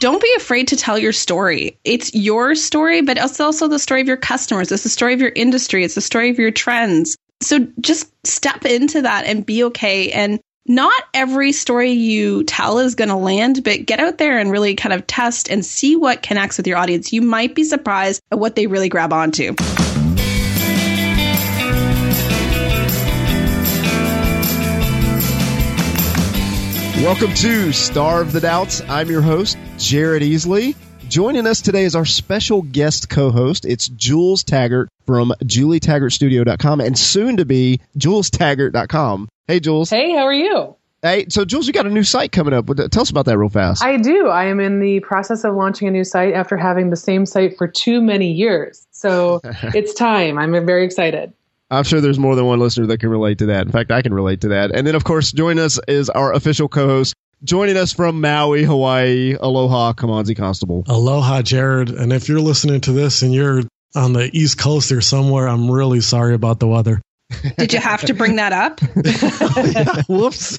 don't be afraid to tell your story. It's your story, but it's also the story of your customers. It's the story of your industry. It's the story of your trends. So just step into that and be okay. And not every story you tell is going to land, but get out there and really kind of test and see what connects with your audience. You might be surprised at what they really grab onto. Welcome to Starve the Doubts. I'm your host, Jared Easley. Joining us today is our special guest co-host. It's Jules Taggart from julietaggartstudio.com and soon to be julestaggart.com. Hey, Jules. Hey, how are you? Hey, so Jules, you got a new site coming up. Tell us about that real fast. I do. I am in the process of launching a new site after having the same site for too many years. So it's time. I'm very excited. I'm sure there's more than one listener that can relate to that. In fact, I can relate to that. And then, of course, join us is our official co-host, joining us from Maui, Hawaii. Aloha, Kimanzi Constable. Aloha, Jared. And if you're listening to this and you're on the East Coast or somewhere, I'm really sorry about the weather. Did you have to bring that up? yeah, whoops.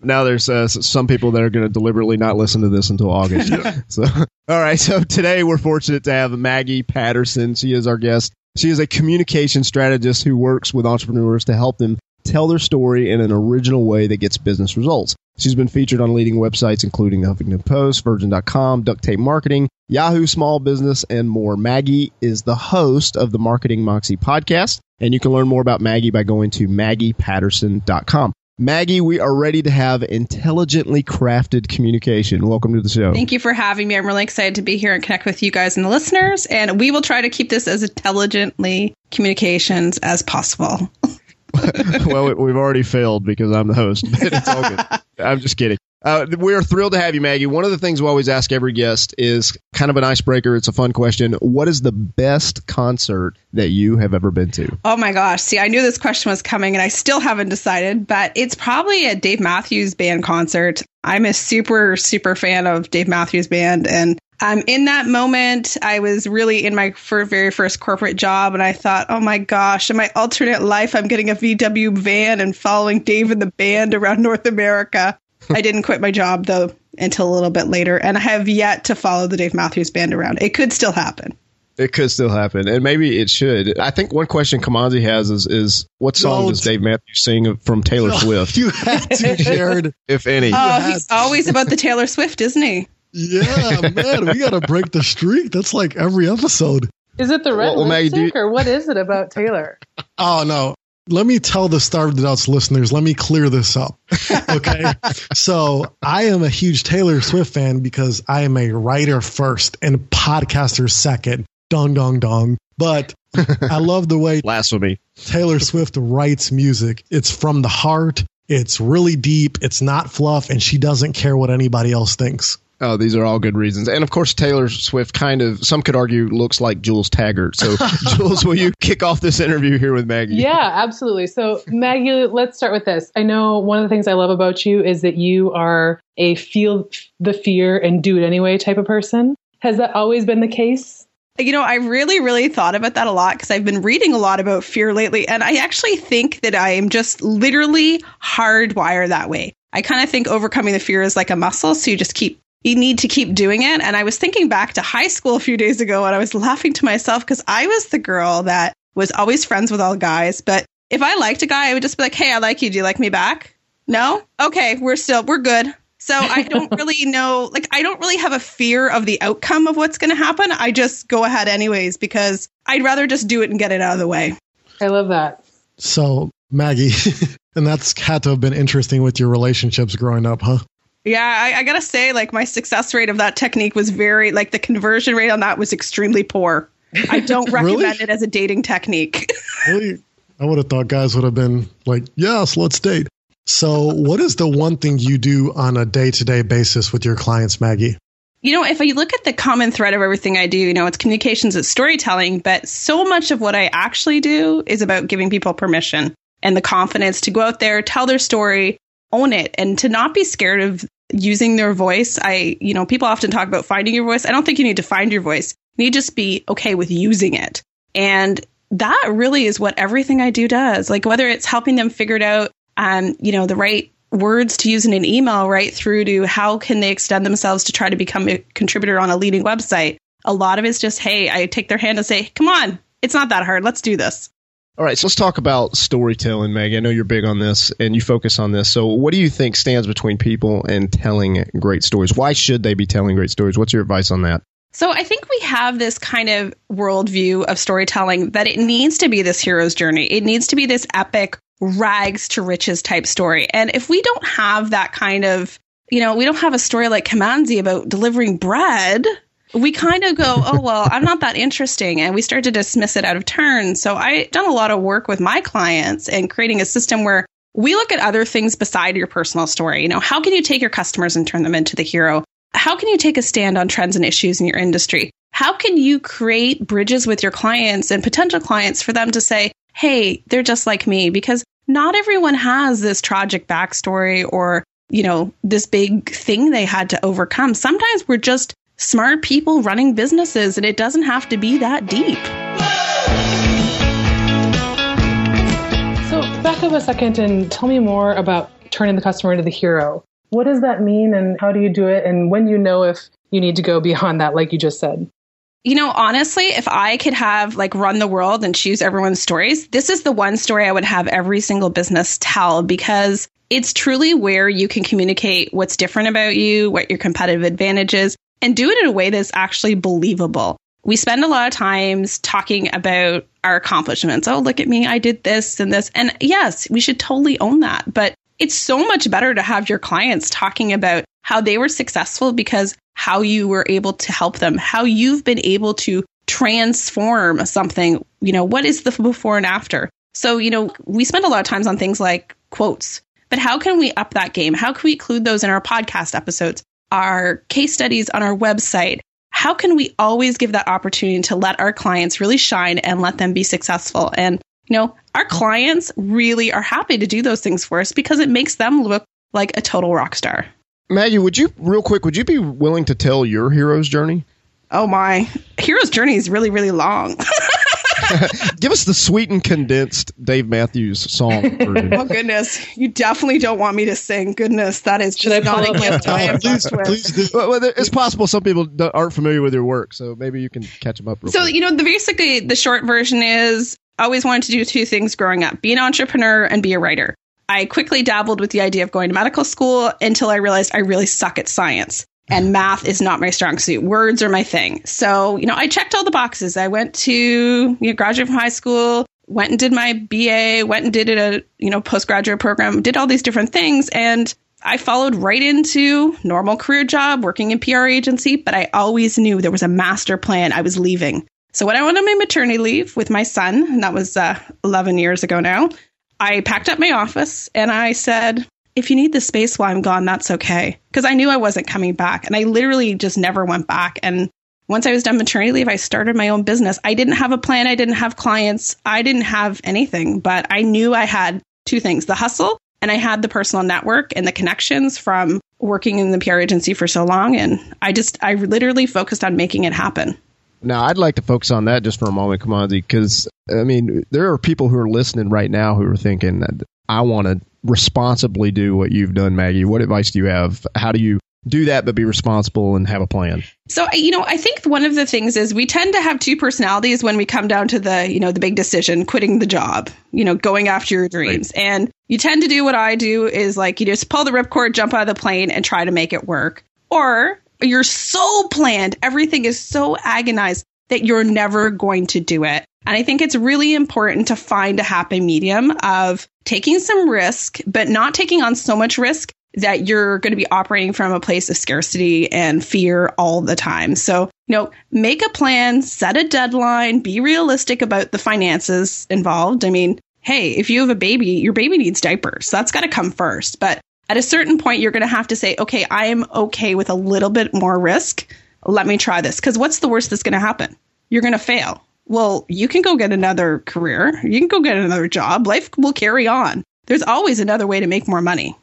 Now there's uh, some people that are going to deliberately not listen to this until August. So, all right. So today we're fortunate to have Maggie Patterson. She is our guest. She is a communication strategist who works with entrepreneurs to help them tell their story in an original way that gets business results. She's been featured on leading websites including the Huffington Post, Virgin.com, Duct Tape Marketing, Yahoo Small Business, and more. Maggie is the host of the Marketing Moxie podcast, and you can learn more about Maggie by going to maggiepatterson.com. Maggie, we are ready to have intelligently crafted communication. Welcome to the show. Thank you for having me. I'm really excited to be here and connect with you guys and the listeners. And we will try to keep this as intelligently communications as possible. well, we've already failed because I'm the host, but it's all good. I'm just kidding. Uh, we are thrilled to have you, Maggie. One of the things we always ask every guest is kind of an icebreaker. It's a fun question. What is the best concert that you have ever been to? Oh my gosh. See, I knew this question was coming and I still haven't decided, but it's probably a Dave Matthews Band concert. I'm a super, super fan of Dave Matthews Band. And um, in that moment, I was really in my very first corporate job, and I thought, oh my gosh, in my alternate life, I'm getting a VW van and following Dave and the band around North America. I didn't quit my job though until a little bit later, and I have yet to follow the Dave Matthews Band around. It could still happen. It could still happen, and maybe it should. I think one question Kimanzi has is, is what song no, does Dave Matthews sing from Taylor no, Swift? You had to, Jared. if any. Oh, he's always about the Taylor Swift, isn't he? Yeah, man, we got to break the streak. That's like every episode. Is it the red well, well, lipstick, Maggie, you- or what is it about Taylor? Oh no, let me tell the Starve the Doubts listeners, let me clear this up. Okay. so I am a huge Taylor Swift fan because I am a writer first and podcaster second. Dong, dong, dong. But I love the way blasphemy Taylor Swift writes music. It's from the heart. It's really deep. It's not fluff, and she doesn't care what anybody else thinks. Oh, these are all good reasons. And of course, Taylor Swift kind of, some could argue, looks like Jules Taggart. So, Jules, will you kick off this interview here with Maggie? Yeah, absolutely. So, Maggie, let's start with this. I know one of the things I love about you is that you are a feel the fear and do it anyway type of person. Has that always been the case? You know, I really, really thought about that a lot because I've been reading a lot about fear lately. And I actually think that I am just literally hardwired that way. I kind of think overcoming the fear is like a muscle. So you just keep you need to keep doing it. And I was thinking back to high school a few days ago and I was laughing to myself because I was the girl that was always friends with all guys. But if I liked a guy, I would just be like, hey, I like you. Do you like me back? No? Okay, we're still, we're good. So I don't really know, like, I don't really have a fear of the outcome of what's going to happen. I just go ahead anyways because I'd rather just do it and get it out of the way. I love that. So, Maggie, and that's had to have been interesting with your relationships growing up, huh? Yeah, I, I, gotta say, like my success rate of that technique was very, like the conversion rate on that was extremely poor. I don't recommend really? it as a dating technique. really? I would have thought guys would have been like, yes, let's date. So, what is the one thing you do on a day to day basis with your clients, Maggie? You know, if I look at the common thread of everything I do, you know, it's communications, it's storytelling, but so much of what I actually do is about giving people permission and the confidence to go out there, tell their story, own it, and to not be scared of using their voice. I, you know, people often talk about finding your voice. I don't think you need to find your voice. You need to just be okay with using it. And that really is what everything I do does. Like whether it's helping them figure it out, um, you know, the right words to use in an email right through to how can they extend themselves to try to become a contributor on a leading website. A lot of it's just, hey, I take their hand and say, come on, it's not that hard. Let's do this. All right, so let's talk about storytelling, Meg. I know you're big on this and you focus on this. So, what do you think stands between people and telling great stories? Why should they be telling great stories? What's your advice on that? So, I think we have this kind of worldview of storytelling that it needs to be this hero's journey. It needs to be this epic rags to riches type story. And if we don't have that kind of, you know, we don't have a story like Kimanzi about delivering bread, we kind of go, oh, well, I'm not that interesting. And we start to dismiss it out of turn. So I've done a lot of work with my clients and creating a system where we look at other things beside your personal story. You know, how can you take your customers and turn them into the hero? How can you take a stand on trends and issues in your industry? How can you create bridges with your clients and potential clients for them to say, hey, they're just like me? Because not everyone has this tragic backstory or, you know, this big thing they had to overcome. Sometimes we're just smart people running businesses, and it doesn't have to be that deep. So, back up a second and tell me more about turning the customer into the hero. What does that mean, and how do you do it, and when do you know if you need to go beyond that, like you just said? You know, honestly, if I could have like run the world and choose everyone's stories, this is the one story I would have every single business tell because it's truly where you can communicate what's different about you, what your competitive advantage is, and do it in a way that's actually believable. We spend a lot of times talking about our accomplishments. Oh, look at me. I did this and this. And yes, we should totally own that. But it's so much better to have your clients talking about how they were successful because how you were able to help them, how you've been able to transform something. You know, what is the before and after? So, you know, we spend a lot of times on things like quotes, but how can we up that game? How can we include those in our podcast episodes? Our case studies on our website, how can we always give that opportunity to let our clients really shine and let them be successful? And, you know, our clients really are happy to do those things for us because it makes them look like a total rock star. Maggie, would you, real quick, would you be willing to tell your hero's journey? Oh my, hero's journey is really, really long. Give us the sweet and condensed Dave Matthews song. oh goodness, you definitely don't want me to sing. Goodness, that is just not a gift I am please, please do. Well, it's possible some people aren't familiar with your work, so maybe you can catch them up. so quick. you know, the basically the short version is I always wanted to do two things growing up: be an entrepreneur and be a writer. I quickly dabbled with the idea of going to medical school until I realized I really suck at science and math is not my strong suit. Words are my thing. So, you know, I checked all the boxes. I went to, you know, graduate from high school, went and did my BA, went and did a, you know, postgraduate program, did all these different things. And I followed right into normal career job, working in PR agency, but I always knew there was a master plan. I was leaving. So when I went on my maternity leave with my son, and that was uh, 11 years ago now, I packed up my office and I said, if you need the space while I'm gone, that's okay. Because I knew I wasn't coming back. And I literally just never went back. And once I was done maternity leave, I started my own business. I didn't have a plan. I didn't have clients. I didn't have anything, but I knew I had two things the hustle and I had the personal network and the connections from working in the PR agency for so long. And I just, I literally focused on making it happen. Now, I'd like to focus on that just for a moment, Kimanzi, because I mean, there are people who are listening right now who are thinking that I want to responsibly do what you've done, Maggie. What advice do you have? How do you do that but be responsible and have a plan? So, you know, I think one of the things is we tend to have two personalities when we come down to the, you know, the big decision, quitting the job, you know, going after your dreams. Right. And you tend to do what I do is like you just pull the ripcord, jump out of the plane and try to make it work. Or you're so planned, everything is so agonized that you're never going to do it. And I think it's really important to find a happy medium of taking some risk, but not taking on so much risk that you're going to be operating from a place of scarcity and fear all the time. So, you know, make a plan, set a deadline, be realistic about the finances involved. I mean, hey, if you have a baby, your baby needs diapers. That's got to come first. But at a certain point, you're going to have to say, okay, I am okay with a little bit more risk. Let me try this. Because what's the worst that's going to happen? You're going to fail well, you can go get another career. You can go get another job. Life will carry on. There's always another way to make more money.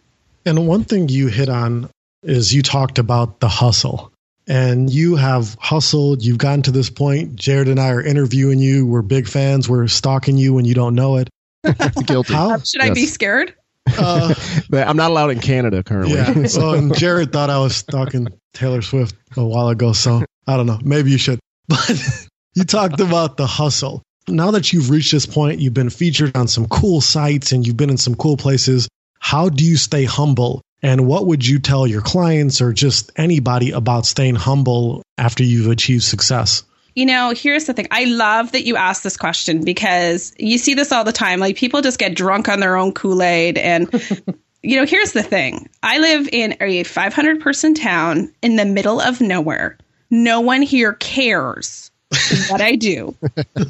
And one thing you hit on is you talked about the hustle. And you have hustled. You've gotten to this point. Jared and I are interviewing you. We're big fans. We're stalking you when you don't know it. Guilty. How? Should yes. I be scared? Uh, I'm not allowed in Canada currently. yeah. So, and Jared thought I was talking Taylor Swift a while ago. So I don't know. Maybe you should. But you talked about the hustle. Now that you've reached this point, you've been featured on some cool sites and you've been in some cool places. How do you stay humble? And what would you tell your clients or just anybody about staying humble after you've achieved success? You know, here's the thing. I love that you asked this question because you see this all the time. Like people just get drunk on their own Kool Aid. And, you know, here's the thing I live in a 500 person town in the middle of nowhere. No one here cares what I do.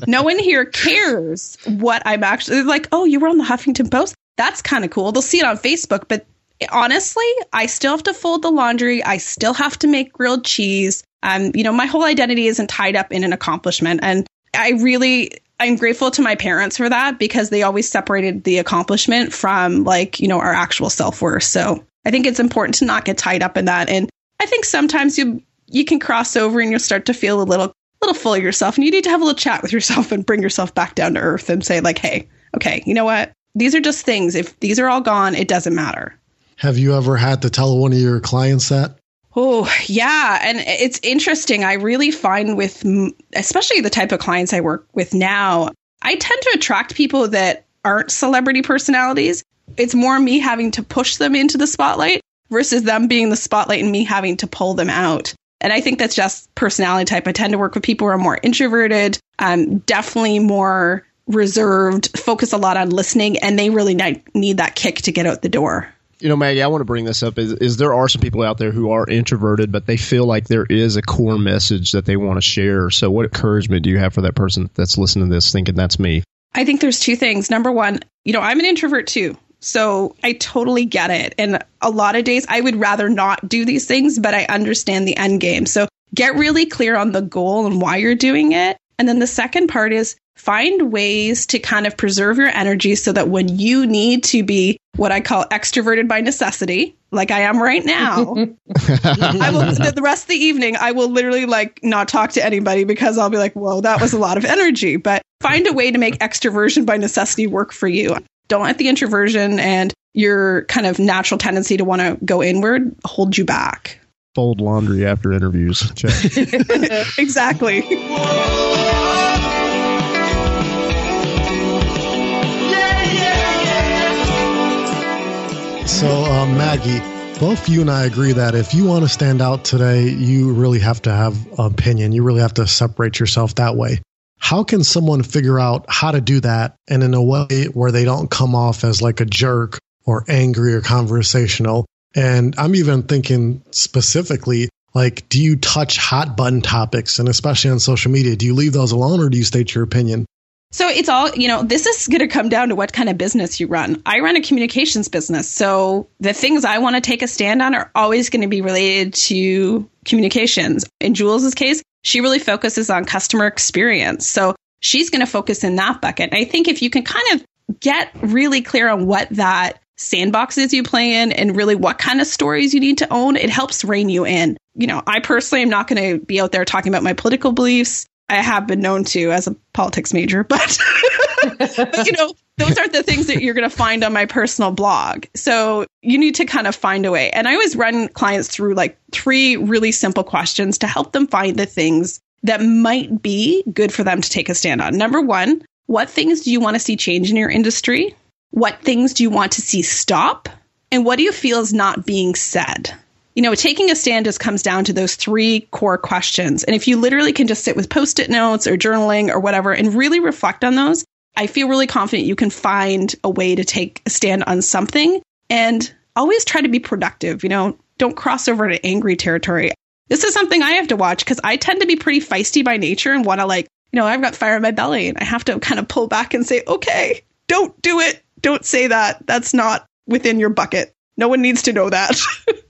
no one here cares what I'm actually like. Oh, you were on the Huffington Post. That's kind of cool. They'll see it on Facebook, but honestly, I still have to fold the laundry. I still have to make grilled cheese. Um, you know, my whole identity isn't tied up in an accomplishment. And I really, I'm grateful to my parents for that because they always separated the accomplishment from like, you know, our actual self worth. So I think it's important to not get tied up in that. And I think sometimes you, you can cross over and you'll start to feel a little, little full of yourself and you need to have a little chat with yourself and bring yourself back down to earth and say like, Hey, okay, you know what? These are just things. If these are all gone, it doesn't matter. Have you ever had to tell one of your clients that? Oh, yeah. And it's interesting. I really find with, especially the type of clients I work with now, I tend to attract people that aren't celebrity personalities. It's more me having to push them into the spotlight versus them being the spotlight and me having to pull them out. And I think that's just personality type. I tend to work with people who are more introverted, um, definitely more reserved, focus a lot on listening, and they really need that kick to get out the door you know, Maggie, I want to bring this up is, is there are some people out there who are introverted, but they feel like there is a core message that they want to share. So what encouragement do you have for that person that's listening to this thinking that's me? I think there's two things. Number one, you know, I'm an introvert too. So I totally get it. And a lot of days I would rather not do these things, but I understand the end game. So get really clear on the goal and why you're doing it. And then the second part is find ways to kind of preserve your energy so that when you need to be what I call extroverted by necessity, like I am right now, I will the rest of the evening I will literally like not talk to anybody because I'll be like, whoa, that was a lot of energy. But find a way to make extroversion by necessity work for you. Don't let the introversion and your kind of natural tendency to want to go inward hold you back. Fold laundry after interviews. exactly. So, uh, Maggie, both you and I agree that if you want to stand out today, you really have to have opinion. You really have to separate yourself that way. How can someone figure out how to do that and in a way where they don't come off as like a jerk or angry or conversational? And I'm even thinking specifically, like, do you touch hot button topics? And especially on social media, do you leave those alone or do you state your opinion? So it's all, you know, this is going to come down to what kind of business you run. I run a communications business. So the things I want to take a stand on are always going to be related to communications. In Jules's case, she really focuses on customer experience. So she's going to focus in that bucket. And I think if you can kind of get really clear on what that sandbox is you play in and really what kind of stories you need to own, it helps rein you in. You know, I personally am not going to be out there talking about my political beliefs. I have been known to as a politics major, but, but you know, those aren't the things that you're going to find on my personal blog. So you need to kind of find a way. And I always run clients through like three really simple questions to help them find the things that might be good for them to take a stand on. Number one, what things do you want to see change in your industry? What things do you want to see stop? And what do you feel is not being said? you know, taking a stand just comes down to those three core questions. And if you literally can just sit with post it notes or journaling or whatever and really reflect on those, I feel really confident you can find a way to take a stand on something and always try to be productive. You know, don't cross over to angry territory. This is something I have to watch because I tend to be pretty feisty by nature and want to, like, you know, I've got fire in my belly and I have to kind of pull back and say, okay, don't do it. Don't say that. That's not within your bucket. No one needs to know that.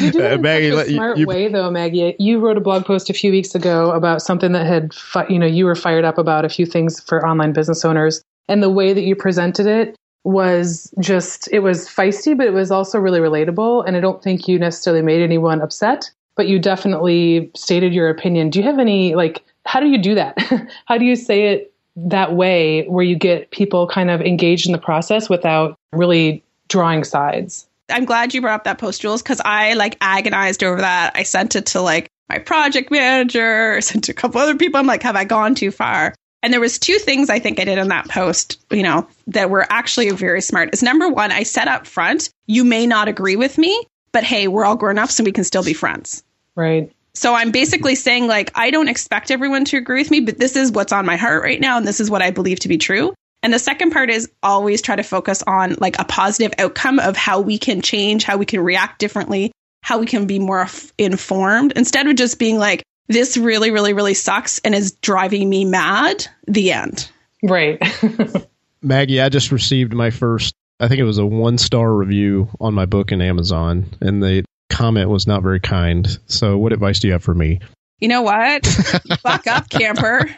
you do uh, it in Maggie, such a smart you, you, way, though, Maggie. You wrote a blog post a few weeks ago about something that had, fi- you know, you were fired up about a few things for online business owners, and the way that you presented it was just it was feisty, but it was also really relatable. And I don't think you necessarily made anyone upset, but you definitely stated your opinion. Do you have any like? How do you do that? how do you say it that way where you get people kind of engaged in the process without really drawing sides. I'm glad you brought up that post, Jules, because I like agonized over that. I sent it to like my project manager, sent to a couple other people. I'm like, have I gone too far? And there was two things I think I did in that post, you know, that were actually very smart. Is number one, I said up front, you may not agree with me, but hey, we're all grown up, so we can still be friends. Right. So I'm basically saying, like, I don't expect everyone to agree with me, but this is what's on my heart right now, and this is what I believe to be true. And the second part is always try to focus on like a positive outcome of how we can change, how we can react differently, how we can be more f- informed instead of just being like, this really, really, really sucks and is driving me mad. The end. Right. Maggie, I just received my first, I think it was a one star review on my book in Amazon, and the comment was not very kind. So, what advice do you have for me? You know what? Fuck up, camper.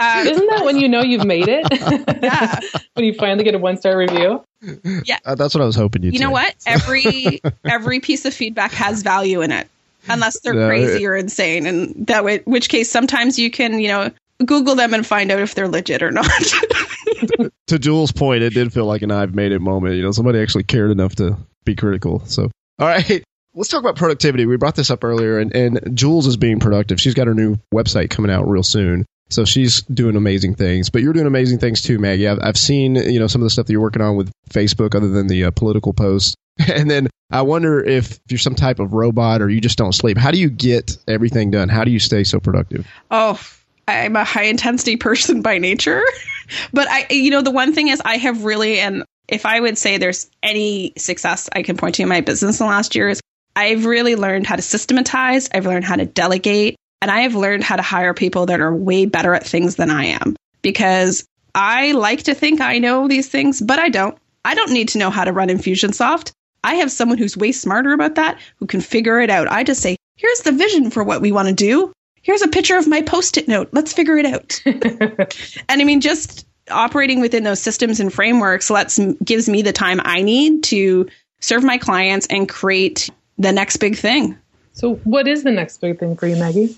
Uh, Isn't that when you know you've made it? yeah. when you finally get a one star review. Yeah. Uh, that's what I was hoping you'd You say. know what? Every every piece of feedback has value in it, unless they're No, crazy it- or insane, and that way, which case sometimes you can you know Google them and find out if they're legit or not. To Jules' point, it did feel like an I've made it moment. You know, somebody actually cared enough to be critical. So, all right. Let's talk about productivity. We brought this up earlier, and, and Jules is being productive. She's got her new website coming out real soon. So she's doing amazing things, but you're doing amazing things too, Maggie. I've, I've seen, you know, some of the stuff that you're working on with Facebook other than the uh, political posts. And then I wonder if you're some type of robot or you just don't sleep. How do you get everything done? How do you stay so productive? oh, I'm a high intensity person by nature, but I you know the one thing is I have really and if I would say there's any success I can point to in my business in the last year is I've really learned how to systematize. I've learned how to delegate and I have learned how to hire people that are way better at things than I am because I like to think I know these things, but I don't. I don't need to know how to run Infusionsoft. I have someone who's way smarter about that who can figure it out. I just say, here's the vision for what we want to do. Here's a picture of my post it note. Let's figure it out. and I mean, just operating within those systems and frameworks lets gives me the time I need to serve my clients and create the next big thing. So, what is the next big thing for you, Maggie?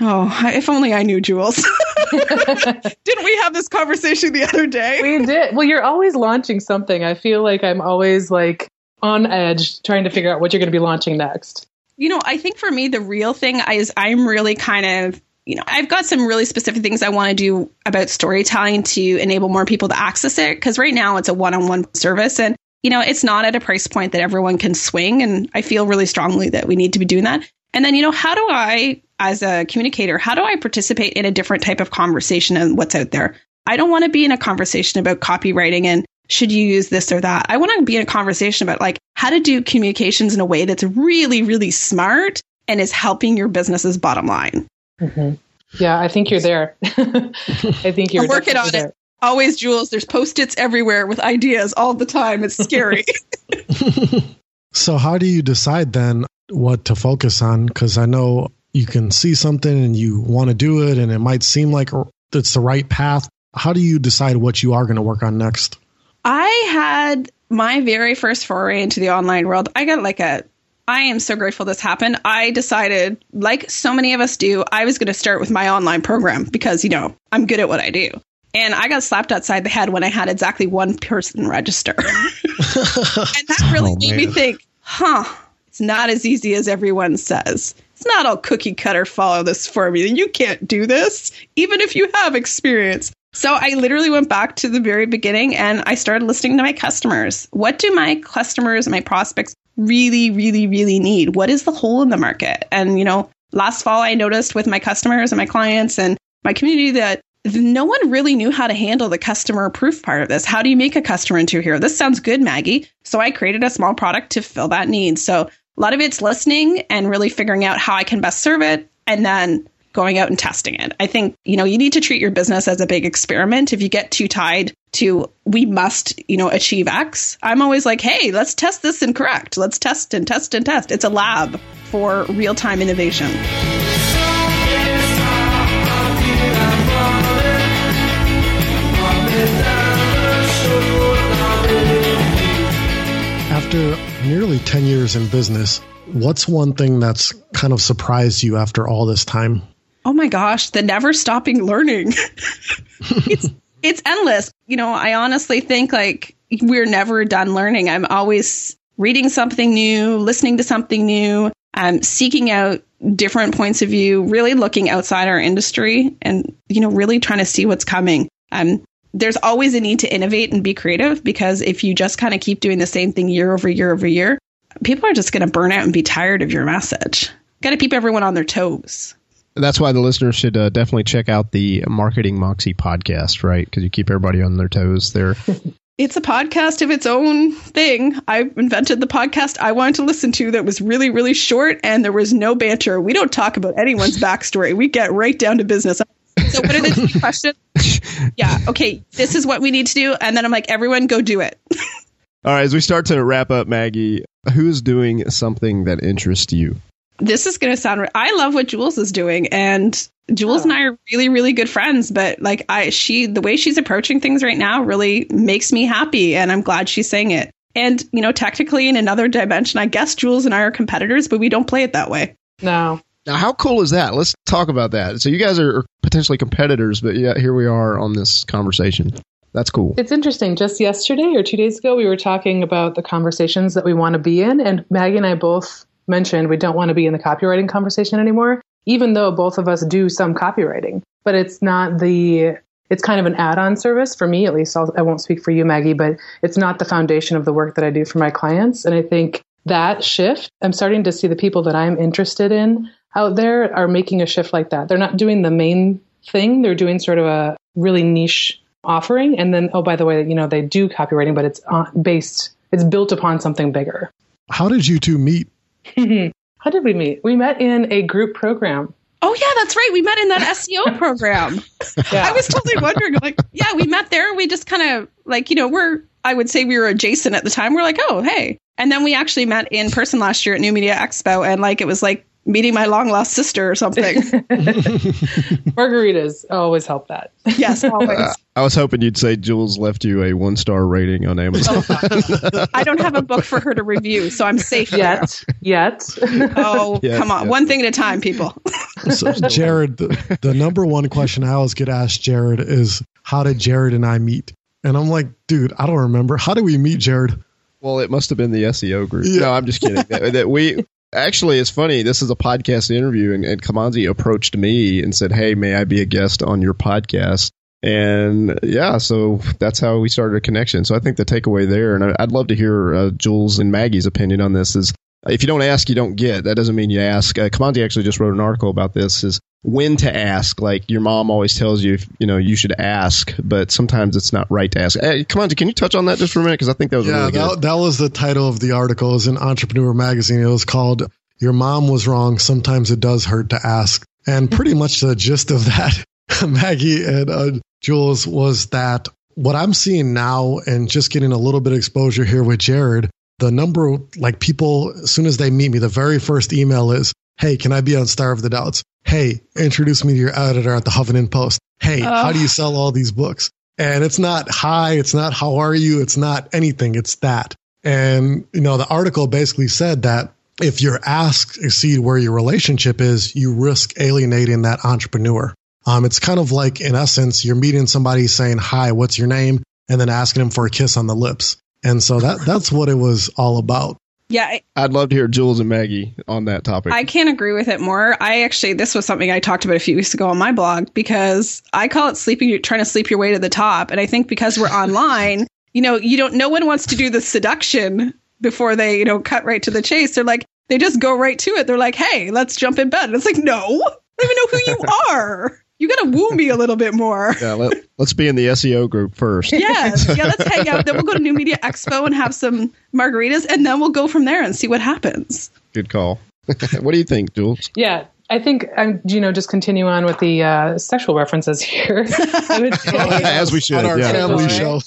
Oh, if only I knew, Jules. Didn't we have this conversation the other day? We did. Well, you're always launching something. I feel like I'm always like on edge trying to figure out what you're going to be launching next. You know, I think for me, the real thing is I'm really kind of, you know, I've got some really specific things I want to do about storytelling to enable more people to access it. Cause right now it's a one on one service and, you know, it's not at a price point that everyone can swing. And I feel really strongly that we need to be doing that. And then, you know, how do I, as a communicator, how do I participate in a different type of conversation and what's out there? I don't want to be in a conversation about copywriting and should you use this or that? I want to be in a conversation about like how to do communications in a way that's really, really smart and is helping your business's bottom line. Mm-hmm. Yeah, I think you're there. I think you're working on there. it. Always, Jules, there's post its everywhere with ideas all the time. It's scary. So, how do you decide then what to focus on? Because I know you can see something and you want to do it, and it might seem like it's the right path. How do you decide what you are going to work on next? I had my very first foray into the online world. I got like a I am so grateful this happened. I decided, like so many of us do, I was going to start with my online program because, you know, I'm good at what I do. And I got slapped outside the head when I had exactly one person register. and that really Oh, made me think, huh, it's not as easy as everyone says. It's not all cookie cutter follow this formula. You can't do this, even if you have experience. So I literally went back to the very beginning and I started listening to my customers. What do my customers, and my prospects really, really, really need? What is the hole in the market? And, you know, last fall I noticed with my customers and my clients and my community that no one really knew how to handle the customer proof part of this. How do you make a customer into a hero? This sounds good, Maggie. So I created a small product to fill that need. So a lot of it's listening and really figuring out how I can best serve it and then going out and testing it. I think, you know, you need to treat your business as a big experiment. If you get too tied to we must, you know, achieve X, I'm always like, hey, let's test this and correct. Let's test and test and test. It's a lab for real-time innovation. After nearly 10 years in business, what's one thing that's kind of surprised you after all this time? Oh my gosh, the never stopping learning. it's It's endless. You know, I honestly think like we're never done learning. I'm always reading something new, listening to something new, um, seeking out different points of view, really looking outside our industry and, you know, really trying to see what's coming. Um, there's always a need to innovate and be creative because if you just kind of keep doing the same thing year over year over year, people are just going to burn out and be tired of your message. Got to keep everyone on their toes. That's why the listeners should uh, definitely check out the Marketing Moxie podcast, right? Because you keep everybody on their toes there. it's a podcast of its own thing. I invented the podcast I wanted to listen to that was really, really short and there was no banter. We don't talk about anyone's backstory. We get right down to business. So what are the questions? Yeah, okay, this is what we need to do. And then I'm like, everyone go do it. All right, as we start to wrap up, Maggie, who's doing something that interests you? This is going to sound. I love what Jules is doing, and Jules oh. and I are really, really good friends. But like, I she the way she's approaching things right now really makes me happy, and I'm glad she's saying it. And you know, technically, in another dimension, I guess Jules and I are competitors, but we don't play it that way. No. Now, how cool is that? Let's talk about that. So, you guys are potentially competitors, but yeah, here we are on this conversation. That's cool. It's interesting. Just yesterday or two days ago, we were talking about the conversations that we want to be in, and Maggie and I both mentioned we don't want to be in the copywriting conversation anymore, even though both of us do some copywriting. But it's not the it's kind of an add-on service for me at least I'll, i will not speak for you maggie but it's not the foundation of the work that i do for my clients and i think that shift i'm starting to see the people that i'm interested in out there are making a shift like that they're not doing the main thing they're doing sort of a really niche offering. And then, oh, by the way, you know, they do copywriting, but it's uh, based, it's built upon something bigger. How did you two meet? How did we meet? We met in a group program. Oh yeah, that's right. We met in that SEO program. yeah. I was totally wondering, like, yeah, we met there. We just kind of like, you know, we're I would say we were adjacent at the time. We're like, oh hey, and then we actually met in person last year at New Media Expo, and like it was like meeting my long lost sister or something. Margaritas always help that. Yes, always. Uh, I was hoping you'd say Jules left you a one star rating on Amazon. Oh, I don't have a book for her to review, so I'm safe yet. Yet. Oh, yet, come on. Yet. One thing at a time, people. so, Jared, the, the number one question I always get asked, Jared, is how did Jared and I meet? And I'm like, dude, I don't remember. How did we meet, Jared? Well, it must have been the SEO group. Yeah. No, I'm just kidding. that, that we Actually, it's funny. This is a podcast interview, and, and Kimanzi approached me and said, "Hey, may I be a guest on your podcast?" And yeah, so that's how we started a connection. So I think the takeaway there, and I'd love to hear uh, Jules and Maggie's opinion on this, is if you don't ask, you don't get. That doesn't mean you ask. Uh, Kimanzi actually just wrote an article about this. Is when to ask. Like your mom always tells you, if, you know, you should ask, but sometimes it's not right to ask. Hey, Kimanzi, can you touch on that just for a minute? Because I think that was yeah, really that, that was the title of the article. It was in Entrepreneur Magazine. It was called "Your Mom Was Wrong." Sometimes it does hurt to ask, and pretty much the gist of that, Maggie and uh, Jules, was that what I'm seeing now, and just getting a little bit of exposure here with Jared. The number, like people, as soon as they meet me, the very first email is, Hey, can I be on Starve the Doubts? Hey, introduce me to your editor at the Huffington Post. Hey, uh, how do you sell all these books? And it's not hi, it's not how are you, it's not anything, it's that. And, you know, the article basically said that if your ask exceed where your relationship is, you risk alienating that entrepreneur. Um, it's kind of like, in essence, you're meeting somebody saying, hi, what's your name? And then asking them for a kiss on the lips. And so that, that's what it was all about. Yeah. I, would love to hear Jules and Maggie on that topic. I can't agree with it more. I actually, this was something I talked about a few weeks ago on my blog because I call it sleeping, trying to sleep your way to the top. And I think because we're online, you know, you don't, no one wants to do the seduction before they, you know, cut right to the chase. They're like, they just go right to it. They're like, hey, let's jump in bed. And it's like, no, I don't even know who you are you got to woo me a little bit more. Yeah, let, us be in the SEO group first. Yeah, yeah, let's hang out. Then we'll go to New Media Expo and have some margaritas, and then we'll go from there and see what happens. Good call. what do you think, Jules? Yeah, I think I'm, you know, just continue on with the uh, sexual references here. As we should, on our yeah. family show.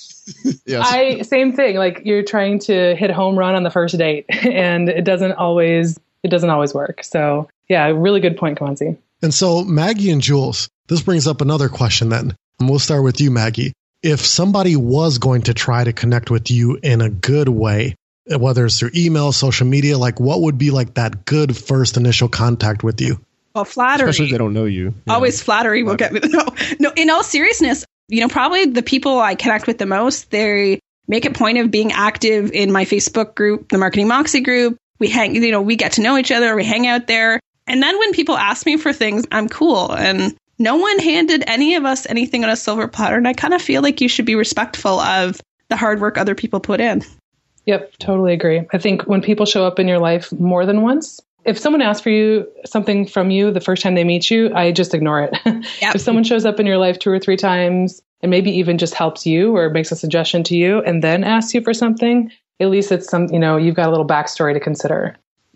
yes. I same thing. Like you're trying to hit home run on the first date, and it doesn't always it doesn't always work. So yeah, really good point, Kimanzi. And so Maggie and Jules, this brings up another question then. And we'll start with you, Maggie. If somebody was going to try to connect with you in a good way, whether it's through email, social media, like what would be like that good first initial contact with you? Well, flattery. Especially if they don't know you. Always flattery will get me. No, no. In all seriousness, you know, probably the people I connect with the most, they make a point of being active in my Facebook group, the Marketing Moxie group. We hang, you know, we get to know each other, we hang out there. And then when people ask me for things, I'm cool. And no one handed any of us anything on a silver platter. And I kind of feel like you should be respectful of the hard work other people put in. Yep, totally agree. I think when people show up in your life more than once, if someone asks for you something from you the first time they meet you, I just ignore it. Yep. if someone shows up in your life two or three times and maybe even just helps you or makes a suggestion to you and then asks you for something, at least it's some, you know, you've got a little backstory to consider.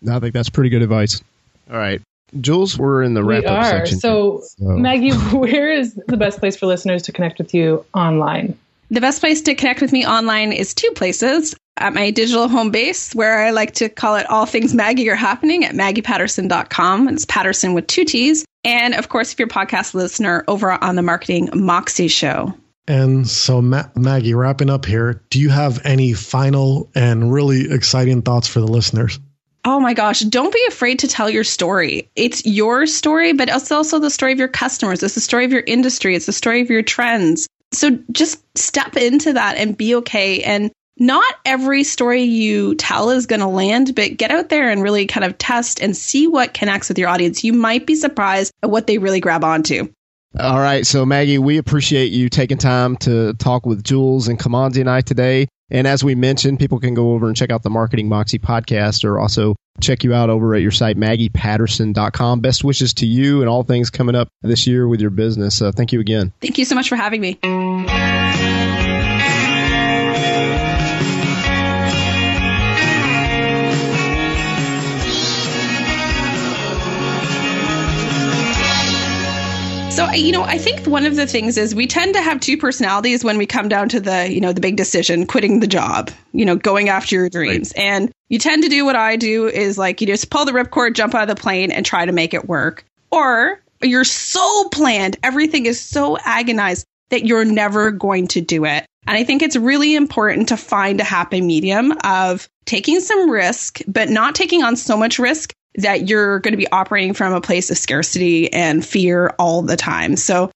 I think that's pretty good advice. All right. Jules, we're in the wrap up section. So, so, Maggie, where is the best place for listeners to connect with you online? The best place to connect with me online is two places. At my digital home base, where I like to call it all things Maggie are happening at maggiepatterson.com. It's Patterson with two T's. And of course, if you're a podcast listener, over on the Marketing Moxie Show. And so, Ma- Maggie, wrapping up here, do you have any final and really exciting thoughts for the listeners? Oh my gosh, don't be afraid to tell your story. It's your story, but it's also the story of your customers. It's the story of your industry. It's the story of your trends. So just step into that and be okay. And not every story you tell is going to land, but get out there and really kind of test and see what connects with your audience. You might be surprised at what they really grab onto. All right. So, Maggie, we appreciate you taking time to talk with Jules and Kimanzi and I today. And as we mentioned, people can go over and check out the Marketing Moxie podcast or also check you out over at your site, maggiepatterson.com. Best wishes to you and all things coming up this year with your business. Uh, thank you again. Thank you so much for having me. So, you know, I think one of the things is we tend to have two personalities when we come down to the, you know, the big decision, quitting the job, you know, going after your dreams. Right. And you tend to do what I do is like you just pull the ripcord, jump out of the plane and try to make it work. Or you're so planned, everything is so agonized that you're never going to do it. And I think it's really important to find a happy medium of taking some risk, but not taking on so much risk that you're going to be operating from a place of scarcity and fear all the time. So